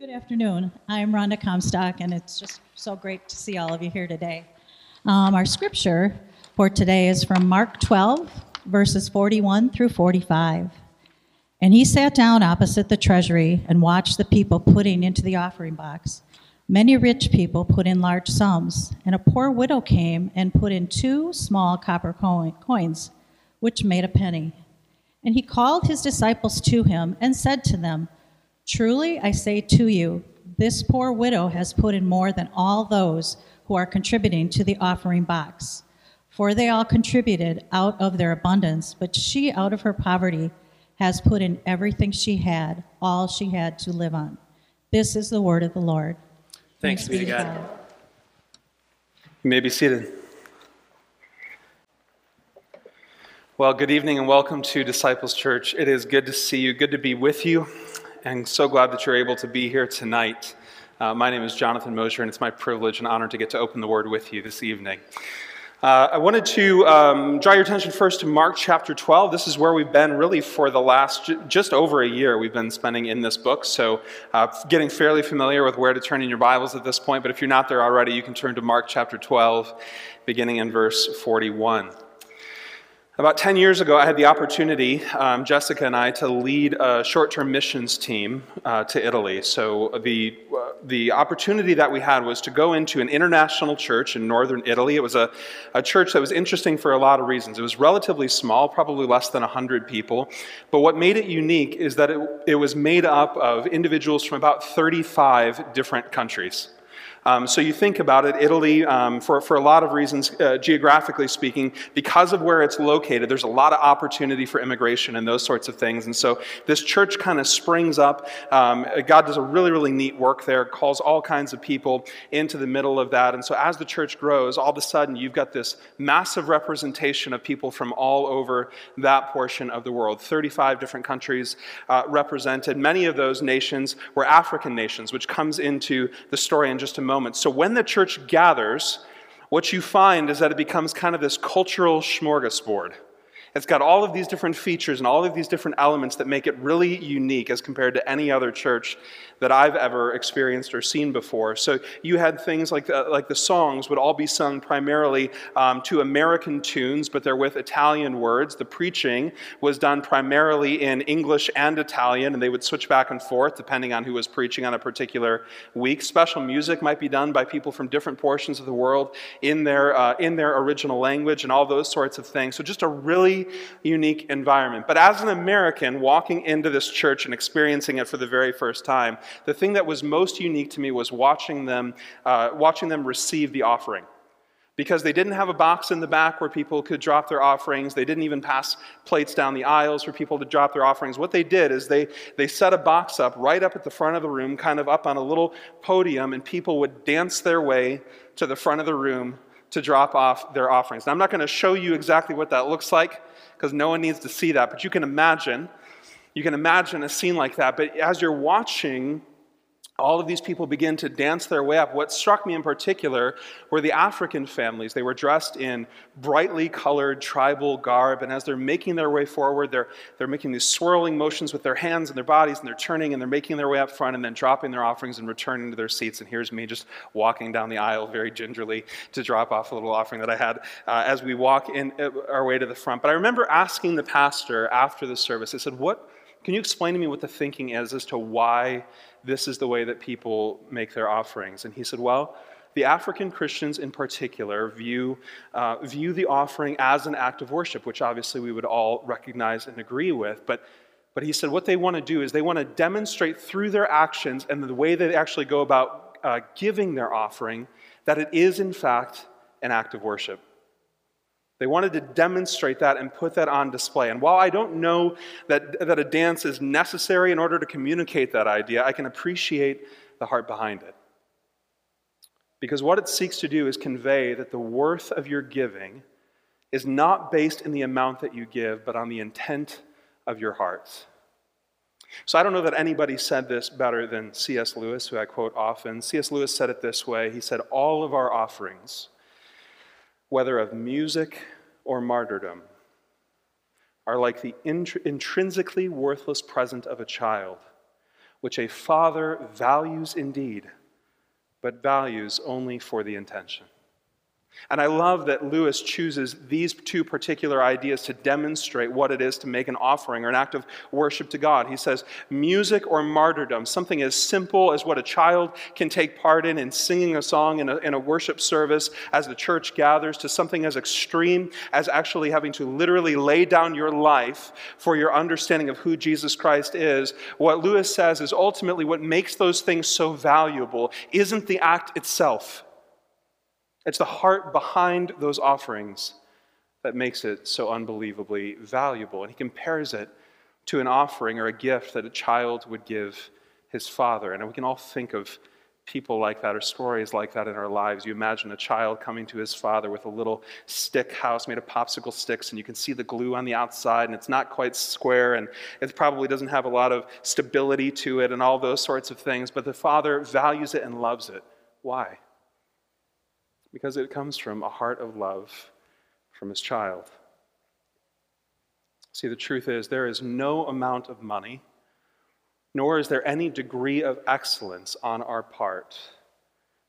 Good afternoon. I'm Rhonda Comstock, and it's just so great to see all of you here today. Um, our scripture for today is from Mark 12, verses 41 through 45. And he sat down opposite the treasury and watched the people putting into the offering box. Many rich people put in large sums, and a poor widow came and put in two small copper coins, which made a penny. And he called his disciples to him and said to them, Truly I say to you, this poor widow has put in more than all those who are contributing to the offering box. For they all contributed out of their abundance, but she, out of her poverty, has put in everything she had, all she had to live on. This is the word of the Lord. Thanks, Thanks be to God. God. You may be seated. Well, good evening and welcome to Disciples Church. It is good to see you, good to be with you, and so glad that you're able to be here tonight. Uh, my name is Jonathan Mosher, and it's my privilege and honor to get to open the Word with you this evening. Uh, I wanted to um, draw your attention first to Mark chapter 12. This is where we've been really for the last just over a year. We've been spending in this book, so uh, getting fairly familiar with where to turn in your Bibles at this point. But if you're not there already, you can turn to Mark chapter 12, beginning in verse 41. About 10 years ago, I had the opportunity, um, Jessica and I, to lead a short term missions team uh, to Italy. So, the, uh, the opportunity that we had was to go into an international church in northern Italy. It was a, a church that was interesting for a lot of reasons. It was relatively small, probably less than 100 people. But what made it unique is that it, it was made up of individuals from about 35 different countries. Um, so you think about it, Italy, um, for, for a lot of reasons, uh, geographically speaking, because of where it's located, there's a lot of opportunity for immigration and those sorts of things. And so this church kind of springs up. Um, God does a really, really neat work there, calls all kinds of people into the middle of that. And so as the church grows, all of a sudden you've got this massive representation of people from all over that portion of the world. 35 different countries uh, represented. Many of those nations were African nations, which comes into the story in just a moment moment. So when the church gathers, what you find is that it becomes kind of this cultural smorgasbord. It's got all of these different features and all of these different elements that make it really unique as compared to any other church that I've ever experienced or seen before. So you had things like the, like the songs would all be sung primarily um, to American tunes, but they're with Italian words. The preaching was done primarily in English and Italian, and they would switch back and forth depending on who was preaching on a particular week. Special music might be done by people from different portions of the world in their, uh, in their original language and all those sorts of things. So just a really unique environment. But as an American walking into this church and experiencing it for the very first time, the thing that was most unique to me was watching them, uh, watching them receive the offering. Because they didn't have a box in the back where people could drop their offerings. They didn't even pass plates down the aisles for people to drop their offerings. What they did is they, they set a box up right up at the front of the room, kind of up on a little podium, and people would dance their way to the front of the room to drop off their offerings. Now, I'm not going to show you exactly what that looks like because no one needs to see that, but you can imagine. You can imagine a scene like that. But as you're watching all of these people begin to dance their way up. What struck me in particular were the African families. They were dressed in brightly colored tribal garb, and as they're making their way forward, they're, they're making these swirling motions with their hands and their bodies, and they're turning and they're making their way up front and then dropping their offerings and returning to their seats. And here's me just walking down the aisle very gingerly to drop off a little offering that I had uh, as we walk in uh, our way to the front. But I remember asking the pastor after the service, I said, What? Can you explain to me what the thinking is as to why this is the way that people make their offerings? And he said, Well, the African Christians in particular view, uh, view the offering as an act of worship, which obviously we would all recognize and agree with. But, but he said what they want to do is they want to demonstrate through their actions and the way they actually go about uh, giving their offering that it is, in fact, an act of worship. They wanted to demonstrate that and put that on display. And while I don't know that, that a dance is necessary in order to communicate that idea, I can appreciate the heart behind it. Because what it seeks to do is convey that the worth of your giving is not based in the amount that you give, but on the intent of your hearts. So I don't know that anybody said this better than C.S. Lewis, who I quote often. C.S. Lewis said it this way He said, All of our offerings whether of music or martyrdom, are like the int- intrinsically worthless present of a child, which a father values indeed, but values only for the intention. And I love that Lewis chooses these two particular ideas to demonstrate what it is to make an offering or an act of worship to God. He says, music or martyrdom, something as simple as what a child can take part in in singing a song in a, in a worship service as the church gathers, to something as extreme as actually having to literally lay down your life for your understanding of who Jesus Christ is. What Lewis says is ultimately what makes those things so valuable isn't the act itself it's the heart behind those offerings that makes it so unbelievably valuable. And he compares it to an offering or a gift that a child would give his father. And we can all think of people like that or stories like that in our lives. You imagine a child coming to his father with a little stick house made of popsicle sticks, and you can see the glue on the outside, and it's not quite square, and it probably doesn't have a lot of stability to it, and all those sorts of things. But the father values it and loves it. Why? Because it comes from a heart of love from his child. See, the truth is, there is no amount of money, nor is there any degree of excellence on our part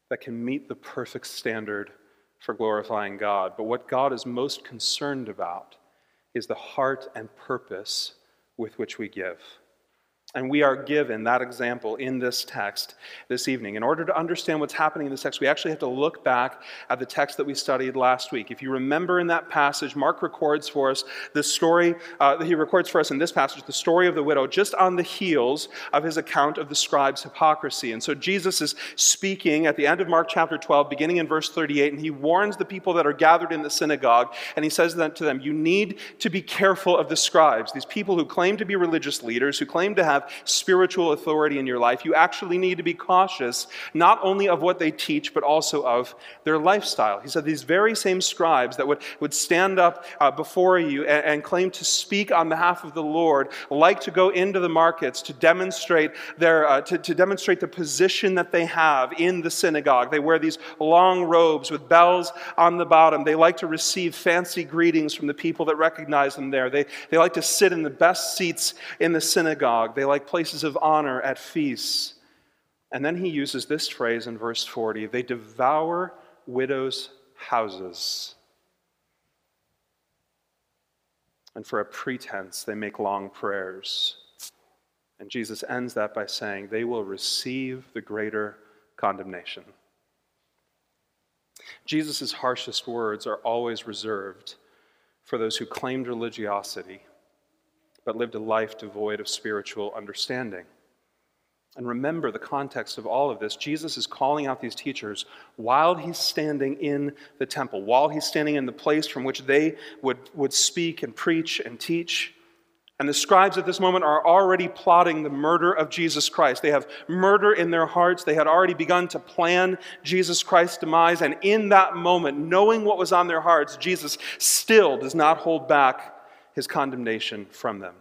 that can meet the perfect standard for glorifying God. But what God is most concerned about is the heart and purpose with which we give. And we are given that example in this text this evening. In order to understand what's happening in this text, we actually have to look back at the text that we studied last week. If you remember in that passage, Mark records for us the story, uh, he records for us in this passage the story of the widow just on the heels of his account of the scribe's hypocrisy. And so Jesus is speaking at the end of Mark chapter 12, beginning in verse 38, and he warns the people that are gathered in the synagogue, and he says to them, You need to be careful of the scribes, these people who claim to be religious leaders, who claim to have have spiritual authority in your life, you actually need to be cautious not only of what they teach, but also of their lifestyle. He said these very same scribes that would, would stand up uh, before you and, and claim to speak on behalf of the Lord like to go into the markets to demonstrate their uh, to, to demonstrate the position that they have in the synagogue. They wear these long robes with bells on the bottom. They like to receive fancy greetings from the people that recognize them there. They, they like to sit in the best seats in the synagogue. They like places of honor at feasts. And then he uses this phrase in verse 40 they devour widows' houses. And for a pretense, they make long prayers. And Jesus ends that by saying, they will receive the greater condemnation. Jesus' harshest words are always reserved for those who claimed religiosity but lived a life devoid of spiritual understanding. And remember the context of all of this. Jesus is calling out these teachers while he's standing in the temple, while he's standing in the place from which they would, would speak and preach and teach. And the scribes at this moment are already plotting the murder of Jesus Christ. They have murder in their hearts. They had already begun to plan Jesus Christ's demise. And in that moment, knowing what was on their hearts, Jesus still does not hold back his condemnation from them.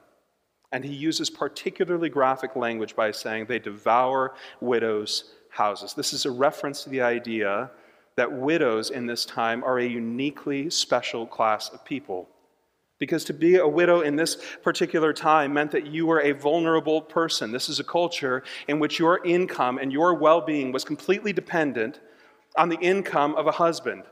And he uses particularly graphic language by saying they devour widows' houses. This is a reference to the idea that widows in this time are a uniquely special class of people. Because to be a widow in this particular time meant that you were a vulnerable person. This is a culture in which your income and your well being was completely dependent on the income of a husband.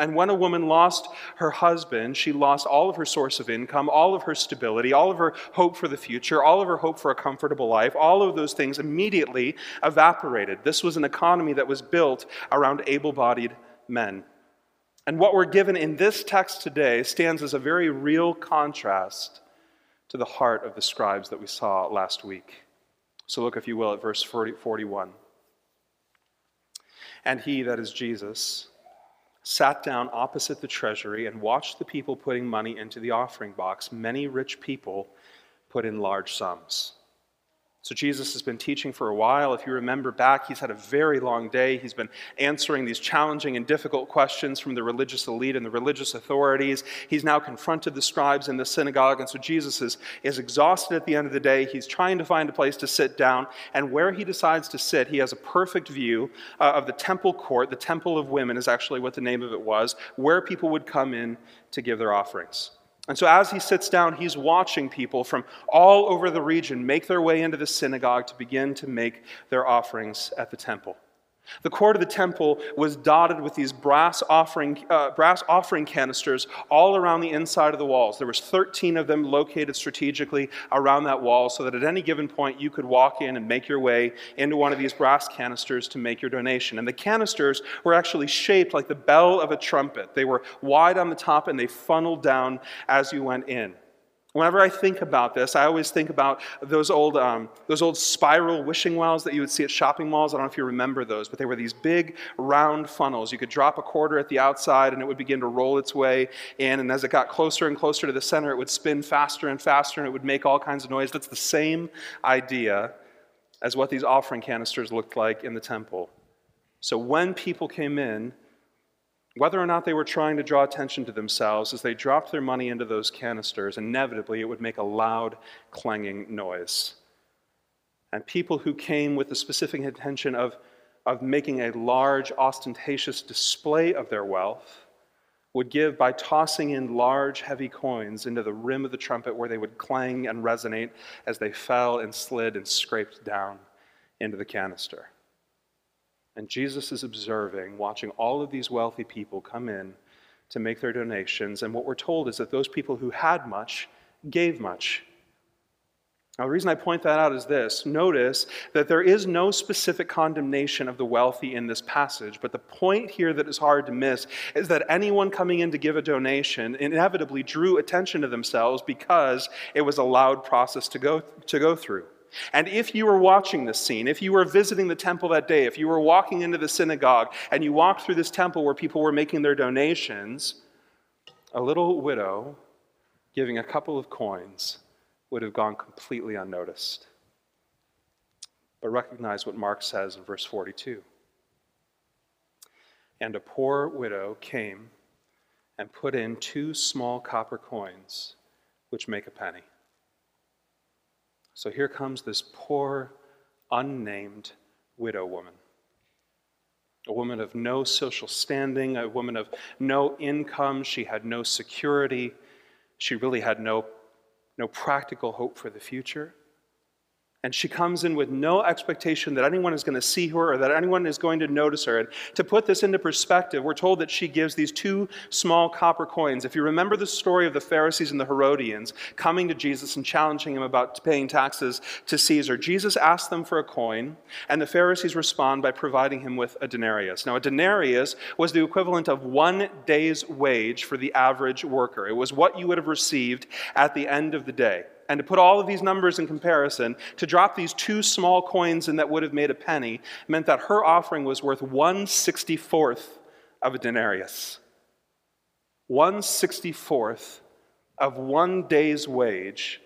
And when a woman lost her husband, she lost all of her source of income, all of her stability, all of her hope for the future, all of her hope for a comfortable life. All of those things immediately evaporated. This was an economy that was built around able bodied men. And what we're given in this text today stands as a very real contrast to the heart of the scribes that we saw last week. So look, if you will, at verse 40, 41. And he, that is Jesus, sat down opposite the treasury and watched the people putting money into the offering box. Many rich people put in large sums. So, Jesus has been teaching for a while. If you remember back, he's had a very long day. He's been answering these challenging and difficult questions from the religious elite and the religious authorities. He's now confronted the scribes in the synagogue. And so, Jesus is, is exhausted at the end of the day. He's trying to find a place to sit down. And where he decides to sit, he has a perfect view uh, of the temple court. The Temple of Women is actually what the name of it was, where people would come in to give their offerings. And so, as he sits down, he's watching people from all over the region make their way into the synagogue to begin to make their offerings at the temple. The court of the temple was dotted with these brass offering, uh, brass offering canisters all around the inside of the walls. There was 13 of them located strategically around that wall so that at any given point you could walk in and make your way into one of these brass canisters to make your donation. And the canisters were actually shaped like the bell of a trumpet. They were wide on the top and they funneled down as you went in. Whenever I think about this, I always think about those old, um, those old spiral wishing wells that you would see at shopping malls. I don't know if you remember those, but they were these big round funnels. You could drop a quarter at the outside and it would begin to roll its way in. And as it got closer and closer to the center, it would spin faster and faster and it would make all kinds of noise. That's the same idea as what these offering canisters looked like in the temple. So when people came in, whether or not they were trying to draw attention to themselves, as they dropped their money into those canisters, inevitably it would make a loud, clanging noise. And people who came with the specific intention of, of making a large, ostentatious display of their wealth would give by tossing in large, heavy coins into the rim of the trumpet where they would clang and resonate as they fell and slid and scraped down into the canister. And Jesus is observing, watching all of these wealthy people come in to make their donations. And what we're told is that those people who had much gave much. Now, the reason I point that out is this notice that there is no specific condemnation of the wealthy in this passage, but the point here that is hard to miss is that anyone coming in to give a donation inevitably drew attention to themselves because it was a loud process to go, to go through. And if you were watching this scene, if you were visiting the temple that day, if you were walking into the synagogue and you walked through this temple where people were making their donations, a little widow giving a couple of coins would have gone completely unnoticed. But recognize what Mark says in verse 42. And a poor widow came and put in two small copper coins, which make a penny. So here comes this poor, unnamed widow woman. A woman of no social standing, a woman of no income. She had no security. She really had no, no practical hope for the future. And she comes in with no expectation that anyone is going to see her or that anyone is going to notice her. And to put this into perspective, we're told that she gives these two small copper coins. If you remember the story of the Pharisees and the Herodians coming to Jesus and challenging him about paying taxes to Caesar, Jesus asks them for a coin, and the Pharisees respond by providing him with a denarius. Now, a denarius was the equivalent of one day's wage for the average worker, it was what you would have received at the end of the day. And to put all of these numbers in comparison, to drop these two small coins in that would have made a penny meant that her offering was worth 164th of a denarius. 164th of one day's wage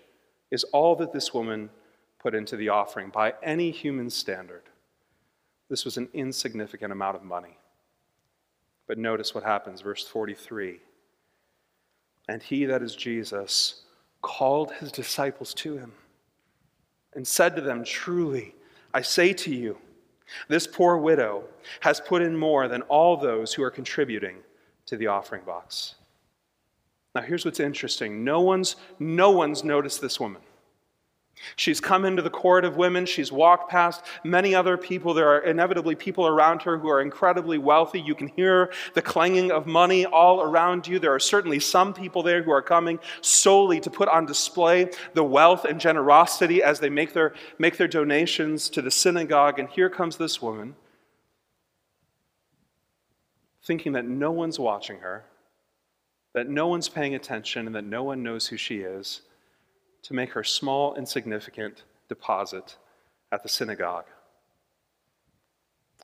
is all that this woman put into the offering by any human standard. This was an insignificant amount of money. But notice what happens, verse 43. And he, that is Jesus, called his disciples to him and said to them, Truly, I say to you, this poor widow has put in more than all those who are contributing to the offering box. Now here's what's interesting. No one's no one's noticed this woman. She's come into the court of women. She's walked past many other people. There are inevitably people around her who are incredibly wealthy. You can hear the clanging of money all around you. There are certainly some people there who are coming solely to put on display the wealth and generosity as they make their, make their donations to the synagogue. And here comes this woman, thinking that no one's watching her, that no one's paying attention, and that no one knows who she is to make her small, insignificant deposit at the synagogue.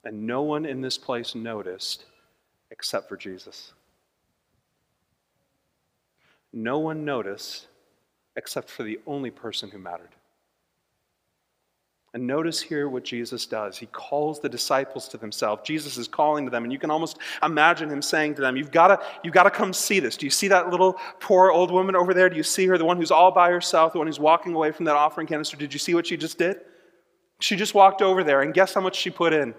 And no one in this place noticed except for Jesus. No one noticed except for the only person who mattered. And notice here what Jesus does. He calls the disciples to himself. Jesus is calling to them, and you can almost imagine him saying to them, You've got to you've got to come see this. Do you see that little poor old woman over there? Do you see her, the one who's all by herself, the one who's walking away from that offering canister? Did you see what she just did? She just walked over there, and guess how much she put in?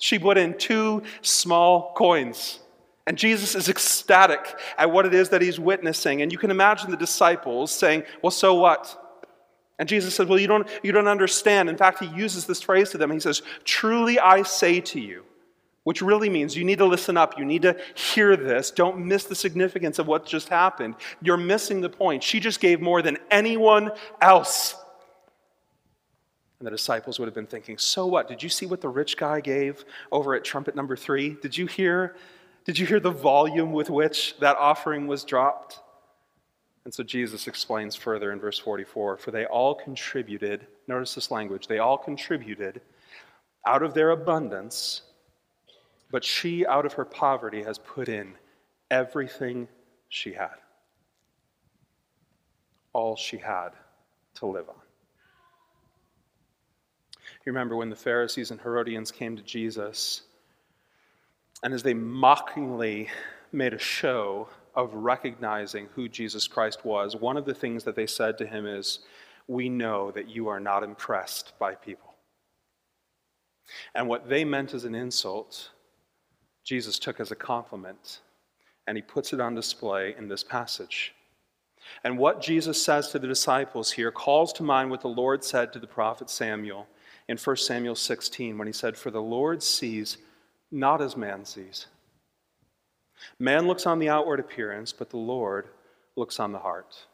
She put in two small coins. And Jesus is ecstatic at what it is that he's witnessing. And you can imagine the disciples saying, Well, so what? And Jesus said, Well, you don't, you don't understand. In fact, he uses this phrase to them. He says, Truly I say to you, which really means you need to listen up. You need to hear this. Don't miss the significance of what just happened. You're missing the point. She just gave more than anyone else. And the disciples would have been thinking, So what? Did you see what the rich guy gave over at trumpet number three? Did you hear? Did you hear the volume with which that offering was dropped? And so Jesus explains further in verse 44 For they all contributed, notice this language, they all contributed out of their abundance, but she out of her poverty has put in everything she had. All she had to live on. You remember when the Pharisees and Herodians came to Jesus, and as they mockingly made a show of recognizing who Jesus Christ was, one of the things that they said to him is, We know that you are not impressed by people. And what they meant as an insult, Jesus took as a compliment, and he puts it on display in this passage. And what Jesus says to the disciples here calls to mind what the Lord said to the prophet Samuel in 1 Samuel 16 when he said, For the Lord sees not as man sees. Man looks on the outward appearance, but the Lord looks on the heart.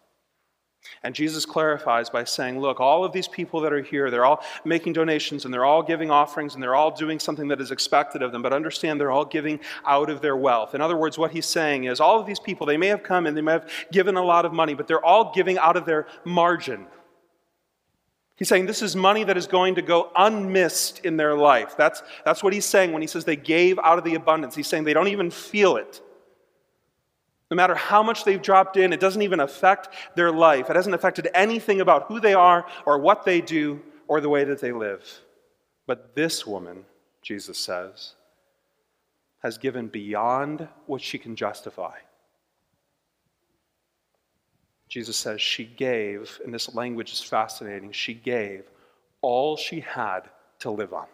And Jesus clarifies by saying, Look, all of these people that are here, they're all making donations and they're all giving offerings and they're all doing something that is expected of them, but understand they're all giving out of their wealth. In other words, what he's saying is, all of these people, they may have come and they may have given a lot of money, but they're all giving out of their margin. He's saying this is money that is going to go unmissed in their life. That's, that's what he's saying when he says they gave out of the abundance. He's saying they don't even feel it. No matter how much they've dropped in, it doesn't even affect their life. It hasn't affected anything about who they are or what they do or the way that they live. But this woman, Jesus says, has given beyond what she can justify. Jesus says she gave, and this language is fascinating, she gave all she had to live on.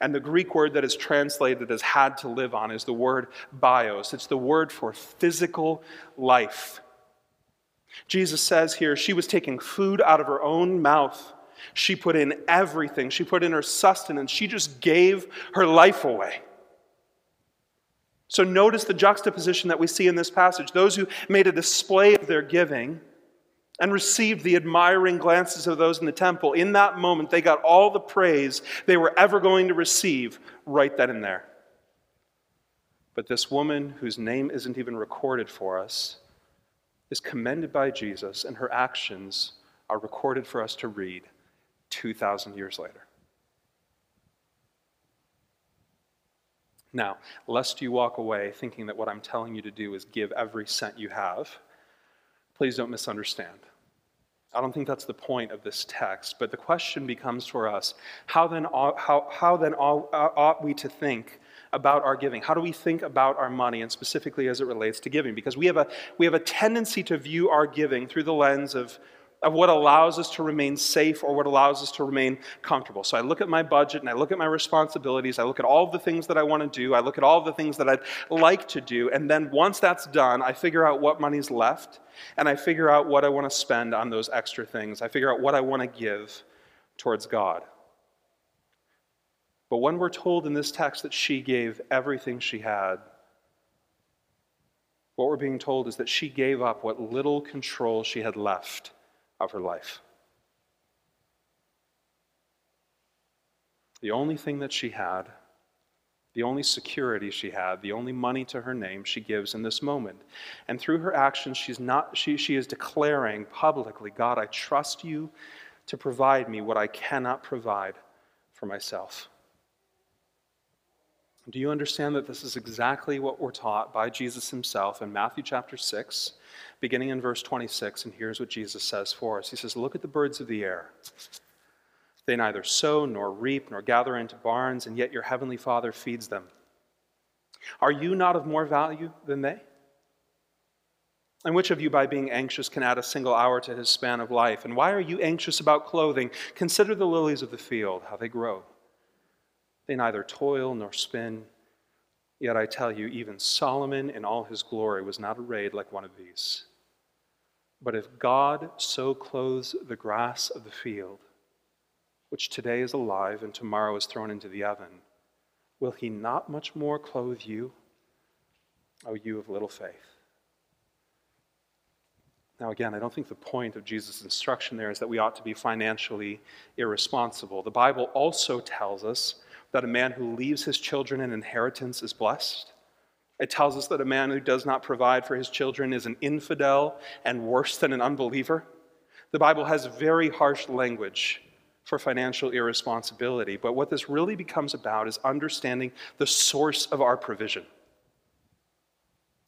And the Greek word that is translated as had to live on is the word bios. It's the word for physical life. Jesus says here she was taking food out of her own mouth. She put in everything, she put in her sustenance. She just gave her life away. So notice the juxtaposition that we see in this passage. Those who made a display of their giving and received the admiring glances of those in the temple, in that moment, they got all the praise they were ever going to receive right then and there. But this woman, whose name isn't even recorded for us, is commended by Jesus, and her actions are recorded for us to read 2,000 years later. Now, lest you walk away thinking that what I'm telling you to do is give every cent you have, please don't misunderstand. I don't think that's the point of this text, but the question becomes for us how then, how, how then uh, ought we to think about our giving? How do we think about our money, and specifically as it relates to giving? Because we have a, we have a tendency to view our giving through the lens of of what allows us to remain safe or what allows us to remain comfortable. So I look at my budget and I look at my responsibilities. I look at all the things that I want to do. I look at all the things that I'd like to do. And then once that's done, I figure out what money's left and I figure out what I want to spend on those extra things. I figure out what I want to give towards God. But when we're told in this text that she gave everything she had, what we're being told is that she gave up what little control she had left of her life. The only thing that she had, the only security she had, the only money to her name she gives in this moment. And through her actions, she's not, she, she is declaring publicly God, I trust you to provide me what I cannot provide for myself. Do you understand that this is exactly what we're taught by Jesus himself in Matthew chapter 6, beginning in verse 26? And here's what Jesus says for us He says, Look at the birds of the air. They neither sow nor reap nor gather into barns, and yet your heavenly Father feeds them. Are you not of more value than they? And which of you, by being anxious, can add a single hour to his span of life? And why are you anxious about clothing? Consider the lilies of the field, how they grow. They neither toil nor spin. Yet I tell you, even Solomon in all his glory was not arrayed like one of these. But if God so clothes the grass of the field, which today is alive and tomorrow is thrown into the oven, will he not much more clothe you, O you of little faith? Now, again, I don't think the point of Jesus' instruction there is that we ought to be financially irresponsible. The Bible also tells us that a man who leaves his children an inheritance is blessed. It tells us that a man who does not provide for his children is an infidel and worse than an unbeliever. The Bible has very harsh language for financial irresponsibility, but what this really becomes about is understanding the source of our provision.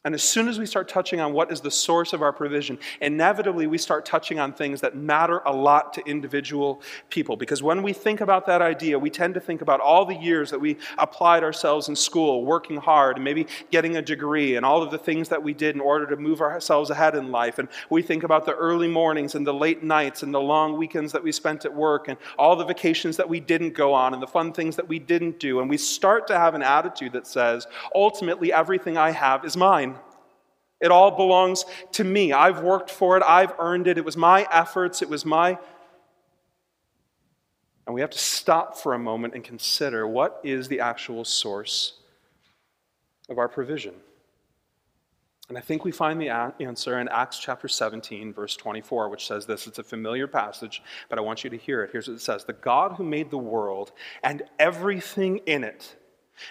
And as soon as we start touching on what is the source of our provision, inevitably we start touching on things that matter a lot to individual people. Because when we think about that idea, we tend to think about all the years that we applied ourselves in school, working hard, and maybe getting a degree, and all of the things that we did in order to move ourselves ahead in life. And we think about the early mornings and the late nights and the long weekends that we spent at work, and all the vacations that we didn't go on, and the fun things that we didn't do. And we start to have an attitude that says, ultimately, everything I have is mine. It all belongs to me. I've worked for it, I've earned it. It was my efforts, it was my. And we have to stop for a moment and consider what is the actual source of our provision. And I think we find the answer in Acts chapter 17, verse 24, which says this. It's a familiar passage, but I want you to hear it. Here's what it says The God who made the world and everything in it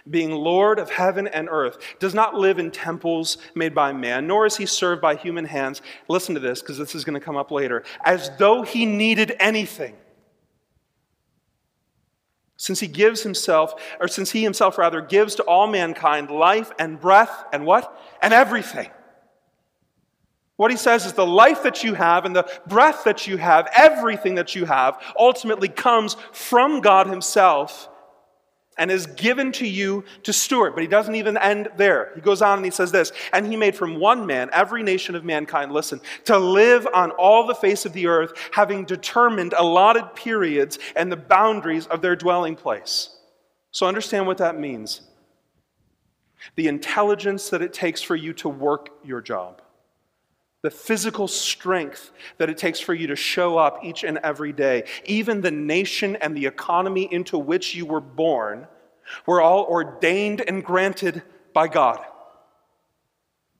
being Lord of heaven and earth, does not live in temples made by man, nor is he served by human hands. Listen to this, because this is going to come up later. As though he needed anything. Since he gives himself, or since he himself rather gives to all mankind life and breath and what? And everything. What he says is the life that you have and the breath that you have, everything that you have, ultimately comes from God himself and is given to you to steward. But he doesn't even end there. He goes on and he says this And he made from one man every nation of mankind, listen, to live on all the face of the earth, having determined allotted periods and the boundaries of their dwelling place. So understand what that means the intelligence that it takes for you to work your job. The physical strength that it takes for you to show up each and every day, even the nation and the economy into which you were born, were all ordained and granted by God.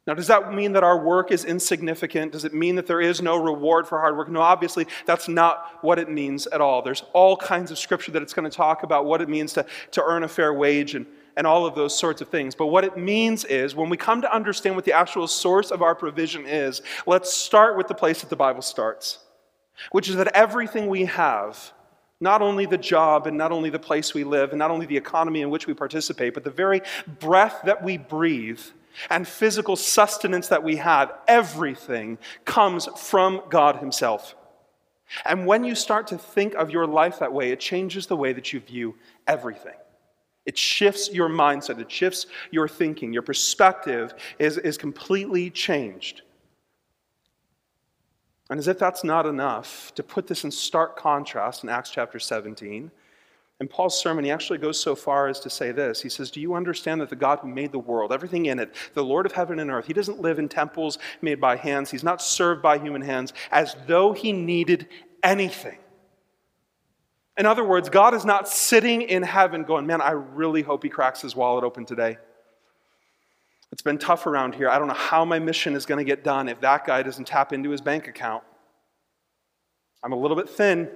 Now, does that mean that our work is insignificant? Does it mean that there is no reward for hard work? No, obviously, that's not what it means at all. There's all kinds of scripture that it's going to talk about what it means to, to earn a fair wage and, and all of those sorts of things. But what it means is when we come to understand what the actual source of our provision is, let's start with the place that the Bible starts, which is that everything we have not only the job and not only the place we live and not only the economy in which we participate, but the very breath that we breathe and physical sustenance that we have, everything comes from God Himself. And when you start to think of your life that way, it changes the way that you view everything. It shifts your mindset, it shifts your thinking. Your perspective is, is completely changed. And as if that's not enough, to put this in stark contrast in Acts chapter 17, in Paul's sermon, he actually goes so far as to say this. He says, Do you understand that the God who made the world, everything in it, the Lord of heaven and earth, he doesn't live in temples made by hands, he's not served by human hands, as though he needed anything. In other words, God is not sitting in heaven going, Man, I really hope he cracks his wallet open today. It's been tough around here. I don't know how my mission is going to get done if that guy doesn't tap into his bank account. I'm a little bit thin.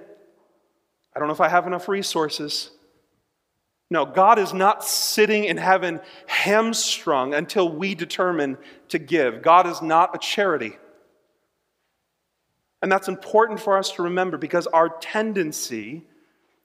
I don't know if I have enough resources. No, God is not sitting in heaven hamstrung until we determine to give. God is not a charity. And that's important for us to remember because our tendency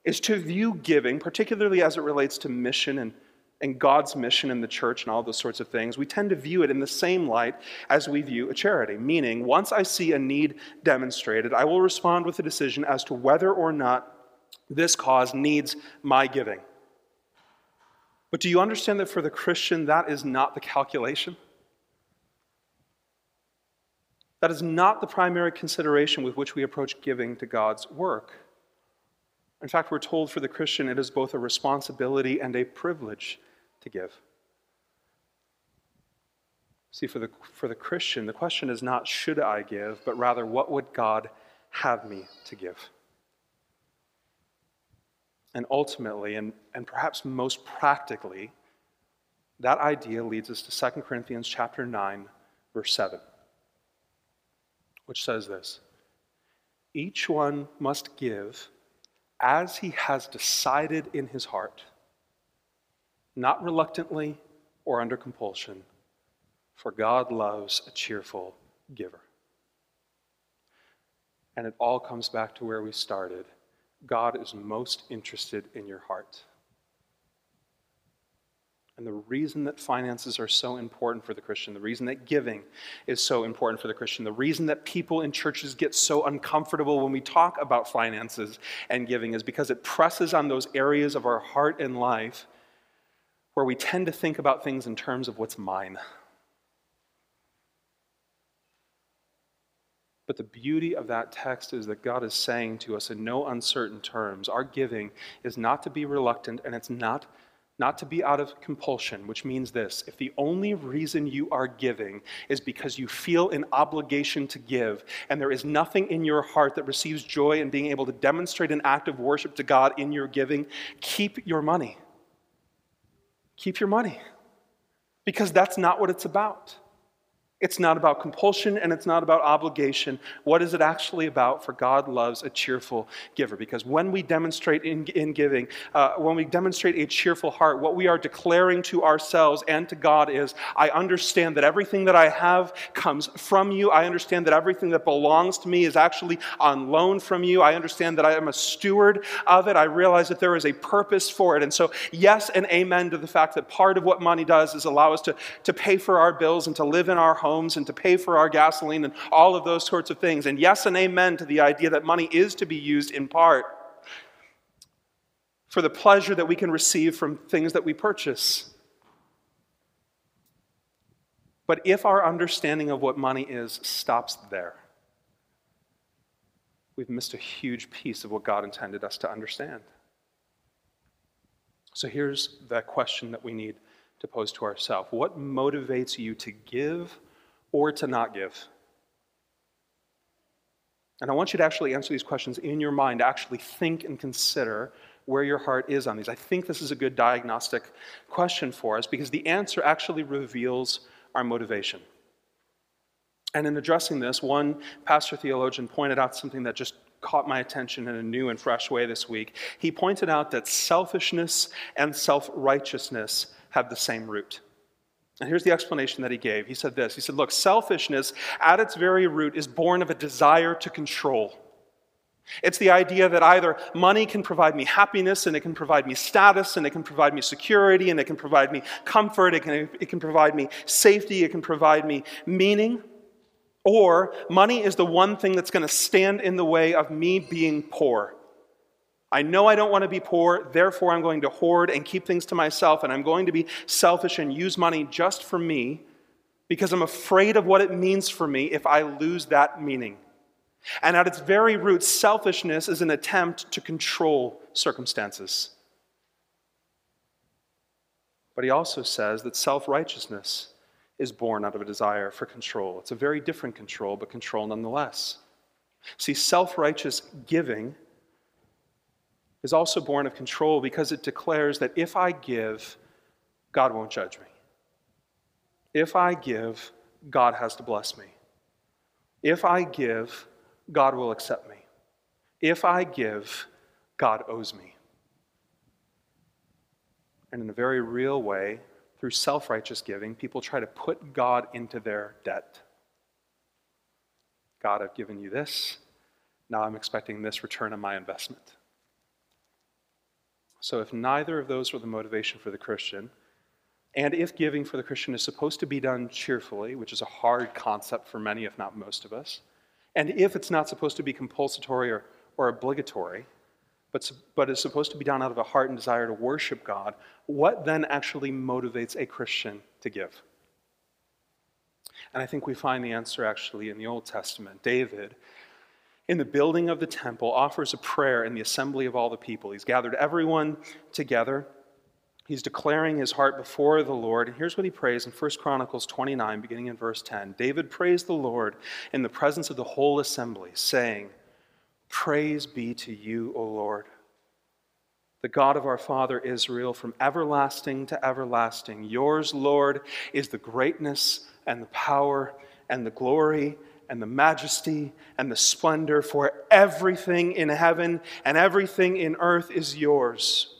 is to view giving, particularly as it relates to mission and and God's mission in the church and all those sorts of things, we tend to view it in the same light as we view a charity. Meaning, once I see a need demonstrated, I will respond with a decision as to whether or not this cause needs my giving. But do you understand that for the Christian, that is not the calculation? That is not the primary consideration with which we approach giving to God's work. In fact, we're told for the Christian it is both a responsibility and a privilege to give. See, for the, for the Christian, the question is not, should I give, but rather, what would God have me to give? And ultimately, and, and perhaps most practically, that idea leads us to 2 Corinthians chapter 9, verse 7, which says this Each one must give as he has decided in his heart, not reluctantly or under compulsion, for God loves a cheerful giver. And it all comes back to where we started. God is most interested in your heart. And the reason that finances are so important for the Christian, the reason that giving is so important for the Christian, the reason that people in churches get so uncomfortable when we talk about finances and giving is because it presses on those areas of our heart and life where we tend to think about things in terms of what's mine. But the beauty of that text is that God is saying to us in no uncertain terms our giving is not to be reluctant and it's not not to be out of compulsion, which means this if the only reason you are giving is because you feel an obligation to give, and there is nothing in your heart that receives joy in being able to demonstrate an act of worship to God in your giving, keep your money. Keep your money. Because that's not what it's about. It's not about compulsion and it's not about obligation. What is it actually about? For God loves a cheerful giver. Because when we demonstrate in, in giving, uh, when we demonstrate a cheerful heart, what we are declaring to ourselves and to God is I understand that everything that I have comes from you. I understand that everything that belongs to me is actually on loan from you. I understand that I am a steward of it. I realize that there is a purpose for it. And so, yes and amen to the fact that part of what money does is allow us to, to pay for our bills and to live in our home homes and to pay for our gasoline and all of those sorts of things. And yes and amen to the idea that money is to be used in part for the pleasure that we can receive from things that we purchase. But if our understanding of what money is stops there, we've missed a huge piece of what God intended us to understand. So here's the question that we need to pose to ourselves What motivates you to give or to not give? And I want you to actually answer these questions in your mind, actually think and consider where your heart is on these. I think this is a good diagnostic question for us because the answer actually reveals our motivation. And in addressing this, one pastor theologian pointed out something that just caught my attention in a new and fresh way this week. He pointed out that selfishness and self righteousness have the same root. And here's the explanation that he gave. He said this He said, Look, selfishness at its very root is born of a desire to control. It's the idea that either money can provide me happiness and it can provide me status and it can provide me security and it can provide me comfort, it can, it can provide me safety, it can provide me meaning, or money is the one thing that's going to stand in the way of me being poor. I know I don't want to be poor, therefore I'm going to hoard and keep things to myself, and I'm going to be selfish and use money just for me because I'm afraid of what it means for me if I lose that meaning. And at its very root, selfishness is an attempt to control circumstances. But he also says that self righteousness is born out of a desire for control. It's a very different control, but control nonetheless. See, self righteous giving is also born of control because it declares that if I give, God won't judge me. If I give, God has to bless me. If I give, God will accept me. If I give, God owes me. And in a very real way, through self righteous giving, people try to put God into their debt. God, I've given you this. Now I'm expecting this return on my investment. So, if neither of those are the motivation for the Christian, and if giving for the Christian is supposed to be done cheerfully, which is a hard concept for many, if not most of us, and if it's not supposed to be compulsory or, or obligatory, but, but is supposed to be done out of a heart and desire to worship God, what then actually motivates a Christian to give? And I think we find the answer actually in the Old Testament. David in the building of the temple offers a prayer in the assembly of all the people. He's gathered everyone together He's declaring his heart before the Lord. And here's what he prays in 1 Chronicles 29, beginning in verse 10. David praised the Lord in the presence of the whole assembly, saying, Praise be to you, O Lord, the God of our father Israel, from everlasting to everlasting. Yours, Lord, is the greatness and the power and the glory and the majesty and the splendor, for everything in heaven and everything in earth is yours.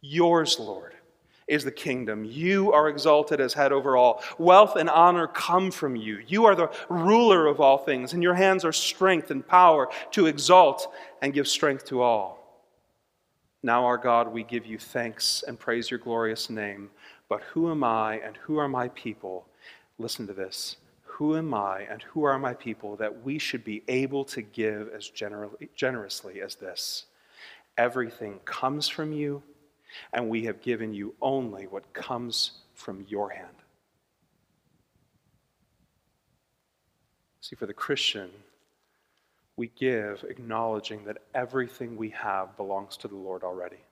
Yours, Lord, is the kingdom. You are exalted as head over all. Wealth and honor come from you. You are the ruler of all things. In your hands are strength and power to exalt and give strength to all. Now, our God, we give you thanks and praise your glorious name. But who am I and who are my people? Listen to this. Who am I and who are my people that we should be able to give as generously as this? Everything comes from you and we have given you only what comes from your hand. See, for the Christian, we give acknowledging that everything we have belongs to the Lord already.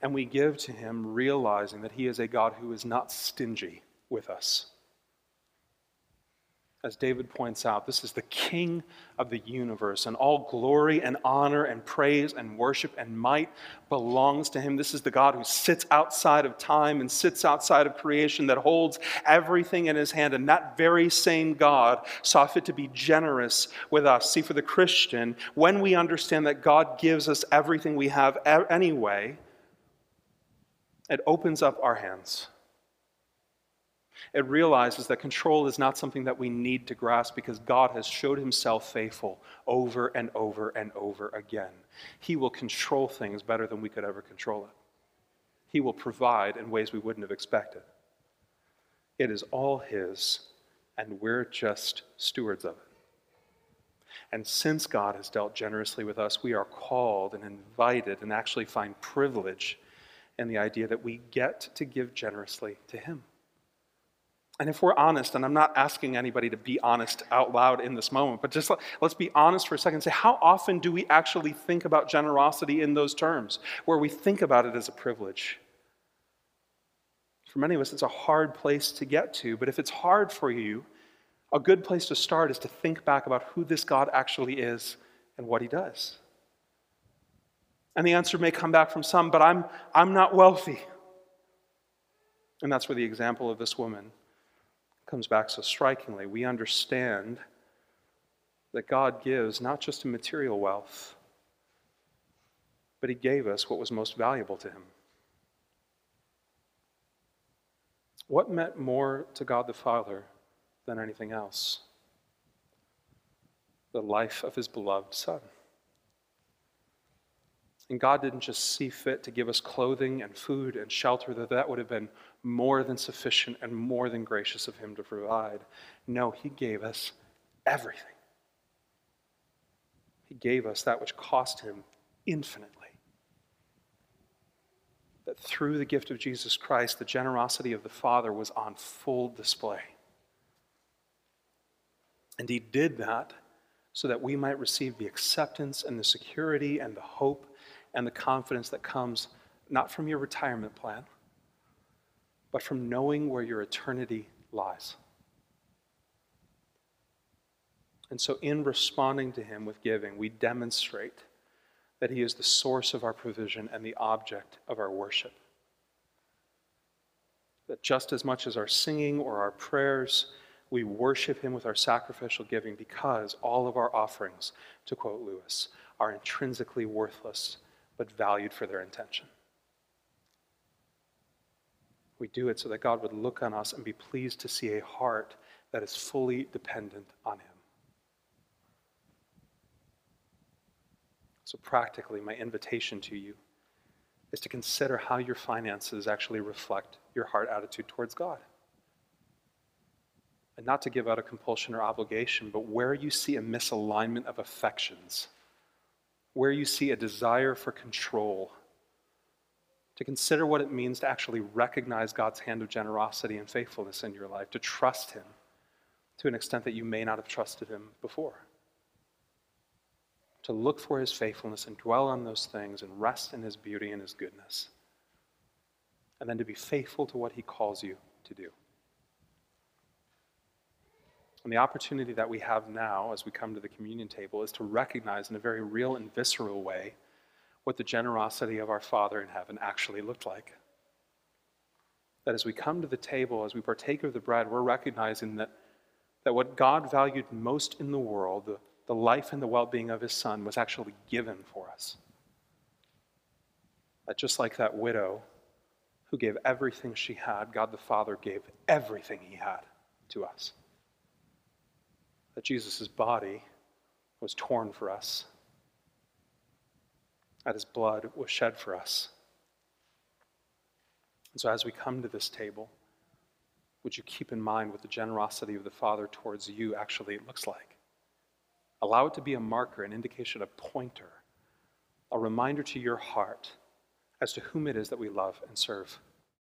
And we give to Him realizing that He is a God who is not stingy with us as David points out, this is the King of the universe, and all glory and honor and praise and worship and might belongs to him. This is the God who sits outside of time and sits outside of creation, that holds everything in his hand. And that very same God saw fit to be generous with us. See, for the Christian, when we understand that God gives us everything we have anyway, it opens up our hands it realizes that control is not something that we need to grasp because God has showed himself faithful over and over and over again. He will control things better than we could ever control it. He will provide in ways we wouldn't have expected. It is all His, and we're just stewards of it. And since God has dealt generously with us, we are called and invited and actually find privilege in the idea that we get to give generously to Him. And if we're honest, and I'm not asking anybody to be honest out loud in this moment, but just let's be honest for a second and say, how often do we actually think about generosity in those terms, where we think about it as a privilege? For many of us, it's a hard place to get to, but if it's hard for you, a good place to start is to think back about who this God actually is and what he does. And the answer may come back from some, but I'm, I'm not wealthy. And that's where the example of this woman comes back so strikingly. We understand that God gives not just a material wealth, but He gave us what was most valuable to Him. What meant more to God the Father than anything else? The life of His beloved Son. And God didn't just see fit to give us clothing and food and shelter, that that would have been more than sufficient and more than gracious of Him to provide. No, He gave us everything. He gave us that which cost Him infinitely. That through the gift of Jesus Christ, the generosity of the Father was on full display. And He did that so that we might receive the acceptance and the security and the hope and the confidence that comes not from your retirement plan, but from knowing where your eternity lies. And so, in responding to Him with giving, we demonstrate that He is the source of our provision and the object of our worship. That just as much as our singing or our prayers, we worship Him with our sacrificial giving because all of our offerings, to quote Lewis, are intrinsically worthless but valued for their intention. We do it so that God would look on us and be pleased to see a heart that is fully dependent on Him. So, practically, my invitation to you is to consider how your finances actually reflect your heart attitude towards God. And not to give out a compulsion or obligation, but where you see a misalignment of affections where you see a desire for control, to consider what it means to actually recognize God's hand of generosity and faithfulness in your life, to trust Him to an extent that you may not have trusted Him before, to look for his faithfulness and dwell on those things and rest in his beauty and his goodness. And then to be faithful to what he calls you to do. And the opportunity that we have now as we come to the communion table is to recognize in a very real and visceral way what the generosity of our Father in heaven actually looked like. That as we come to the table, as we partake of the bread, we're recognizing that, that what God valued most in the world, the, the life and the well being of his Son, was actually given for us. That just like that widow who gave everything she had, God the Father gave everything he had to us that Jesus' body was torn for us, that his blood was shed for us. And so, as we come to this table, would you keep in mind what the generosity of the Father towards you actually looks like? Allow it to be a marker, an indication, a pointer, a reminder to your heart as to whom it is that we love and serve.